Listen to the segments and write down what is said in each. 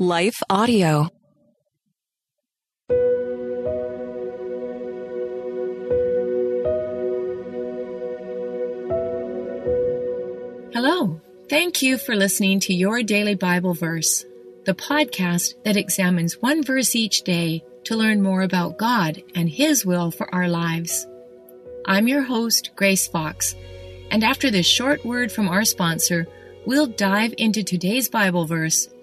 Life Audio. Hello. Thank you for listening to Your Daily Bible Verse, the podcast that examines one verse each day to learn more about God and His will for our lives. I'm your host, Grace Fox, and after this short word from our sponsor, we'll dive into today's Bible verse,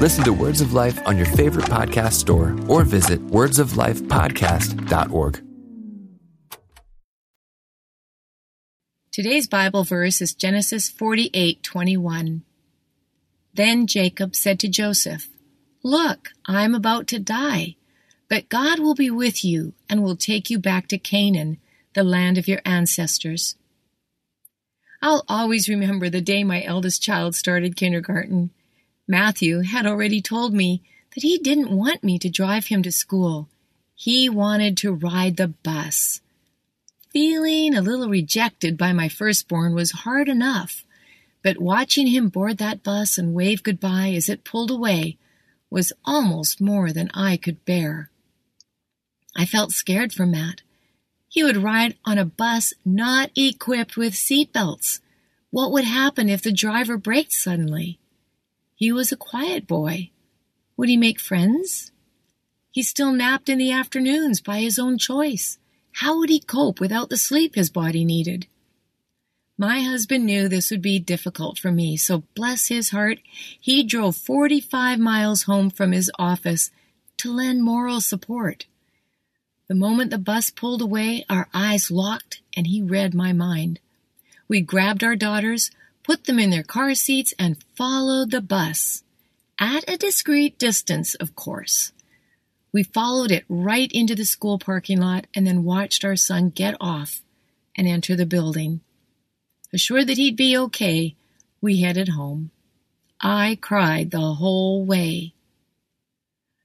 Listen to Words of Life on your favorite podcast store or visit wordsoflifepodcast.org. Today's Bible verse is Genesis 48:21. Then Jacob said to Joseph, "Look, I am about to die, but God will be with you and will take you back to Canaan, the land of your ancestors." I'll always remember the day my eldest child started kindergarten. Matthew had already told me that he didn't want me to drive him to school. He wanted to ride the bus. Feeling a little rejected by my firstborn was hard enough, but watching him board that bus and wave goodbye as it pulled away was almost more than I could bear. I felt scared for Matt. He would ride on a bus not equipped with seat belts. What would happen if the driver braked suddenly? He was a quiet boy. Would he make friends? He still napped in the afternoons by his own choice. How would he cope without the sleep his body needed? My husband knew this would be difficult for me, so bless his heart, he drove 45 miles home from his office to lend moral support. The moment the bus pulled away, our eyes locked and he read my mind. We grabbed our daughters, put them in their car seats, and followed the bus. At a discreet distance, of course. We followed it right into the school parking lot and then watched our son get off and enter the building. Assured that he'd be okay, we headed home. I cried the whole way.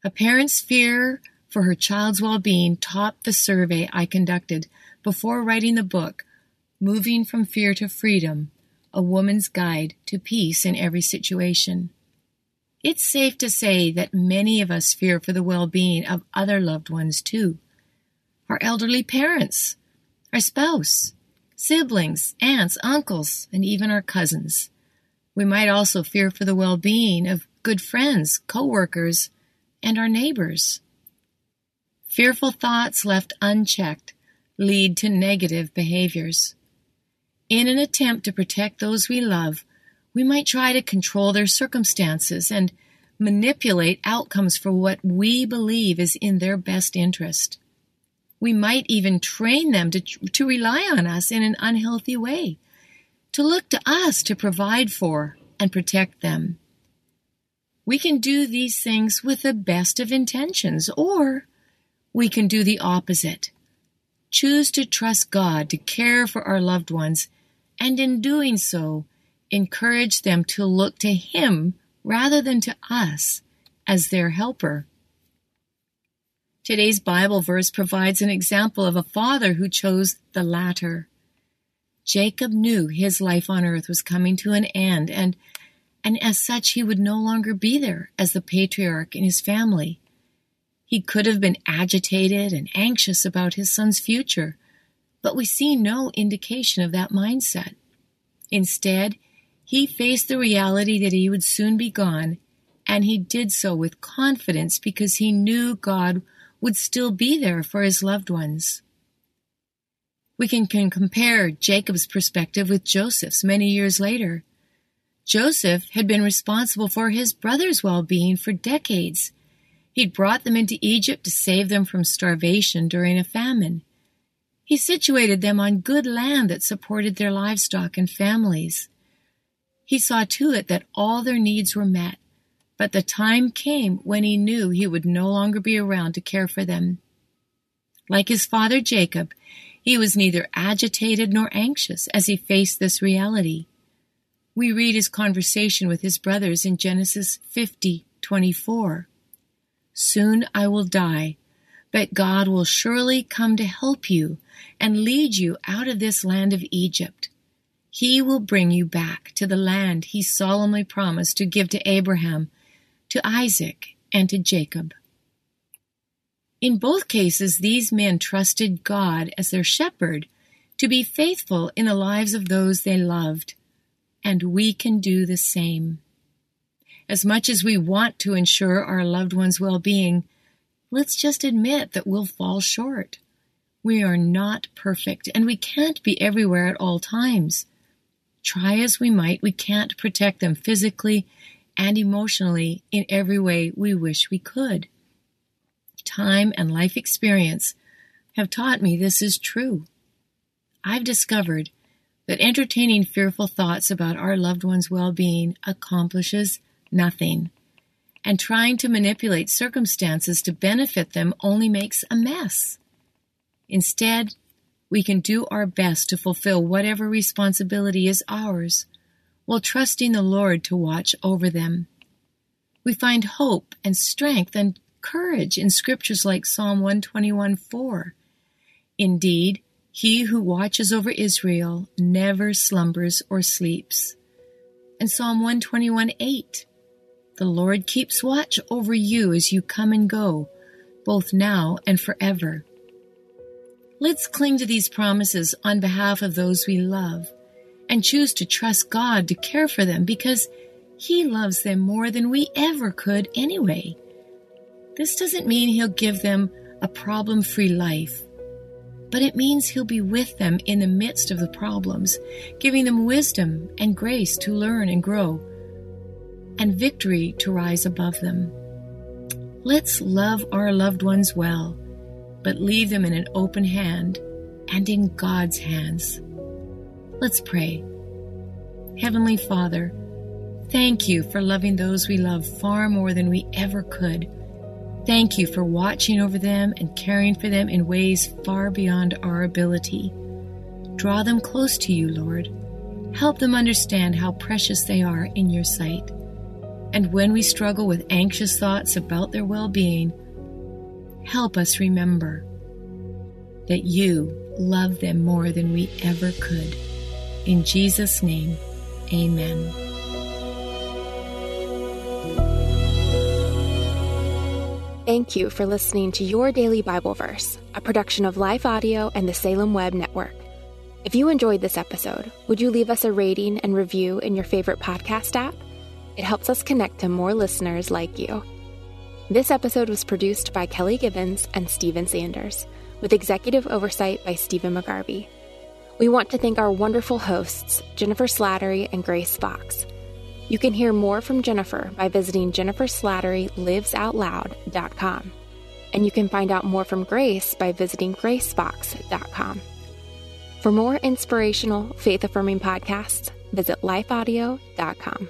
A parent's fear for her child's well being topped the survey I conducted before writing the book, Moving from Fear to Freedom A Woman's Guide to Peace in Every Situation. It's safe to say that many of us fear for the well being of other loved ones too. Our elderly parents, our spouse, siblings, aunts, uncles, and even our cousins. We might also fear for the well being of good friends, co-workers, and our neighbors. Fearful thoughts left unchecked lead to negative behaviors. In an attempt to protect those we love, we might try to control their circumstances and manipulate outcomes for what we believe is in their best interest. We might even train them to, to rely on us in an unhealthy way, to look to us to provide for and protect them. We can do these things with the best of intentions, or we can do the opposite. Choose to trust God to care for our loved ones, and in doing so, encourage them to look to Him rather than to us as their helper. Today's Bible verse provides an example of a father who chose the latter. Jacob knew his life on earth was coming to an end, and, and as such, he would no longer be there as the patriarch in his family. He could have been agitated and anxious about his son's future, but we see no indication of that mindset. Instead, he faced the reality that he would soon be gone and he did so with confidence because he knew God would still be there for his loved ones. We can, can compare Jacob's perspective with Joseph's many years later. Joseph had been responsible for his brother's well being for decades. He'd brought them into Egypt to save them from starvation during a famine. He situated them on good land that supported their livestock and families. He saw to it that all their needs were met, but the time came when he knew he would no longer be around to care for them. Like his father Jacob, he was neither agitated nor anxious as he faced this reality. We read his conversation with his brothers in Genesis 50:24. Soon I will die, but God will surely come to help you and lead you out of this land of Egypt. He will bring you back to the land he solemnly promised to give to Abraham, to Isaac, and to Jacob. In both cases, these men trusted God as their shepherd to be faithful in the lives of those they loved, and we can do the same. As much as we want to ensure our loved ones' well being, let's just admit that we'll fall short. We are not perfect, and we can't be everywhere at all times. Try as we might, we can't protect them physically and emotionally in every way we wish we could time, and life experience have taught me this is true. I've discovered that entertaining fearful thoughts about our loved ones' well being accomplishes nothing, and trying to manipulate circumstances to benefit them only makes a mess. Instead, we can do our best to fulfill whatever responsibility is ours while trusting the Lord to watch over them. We find hope and strength and courage in scriptures like Psalm 121 4. Indeed, he who watches over Israel never slumbers or sleeps. And Psalm 121 8. The Lord keeps watch over you as you come and go, both now and forever. Let's cling to these promises on behalf of those we love and choose to trust God to care for them because He loves them more than we ever could anyway. This doesn't mean he'll give them a problem free life, but it means he'll be with them in the midst of the problems, giving them wisdom and grace to learn and grow, and victory to rise above them. Let's love our loved ones well, but leave them in an open hand and in God's hands. Let's pray. Heavenly Father, thank you for loving those we love far more than we ever could Thank you for watching over them and caring for them in ways far beyond our ability. Draw them close to you, Lord. Help them understand how precious they are in your sight. And when we struggle with anxious thoughts about their well being, help us remember that you love them more than we ever could. In Jesus' name, amen. Thank you for listening to Your Daily Bible Verse, a production of Life Audio and the Salem Web Network. If you enjoyed this episode, would you leave us a rating and review in your favorite podcast app? It helps us connect to more listeners like you. This episode was produced by Kelly Gibbons and Stephen Sanders, with executive oversight by Stephen McGarvey. We want to thank our wonderful hosts, Jennifer Slattery and Grace Fox. You can hear more from Jennifer by visiting jenniferslatterylivesoutloud.com. And you can find out more from Grace by visiting gracefox.com. For more inspirational, faith affirming podcasts, visit lifeaudio.com.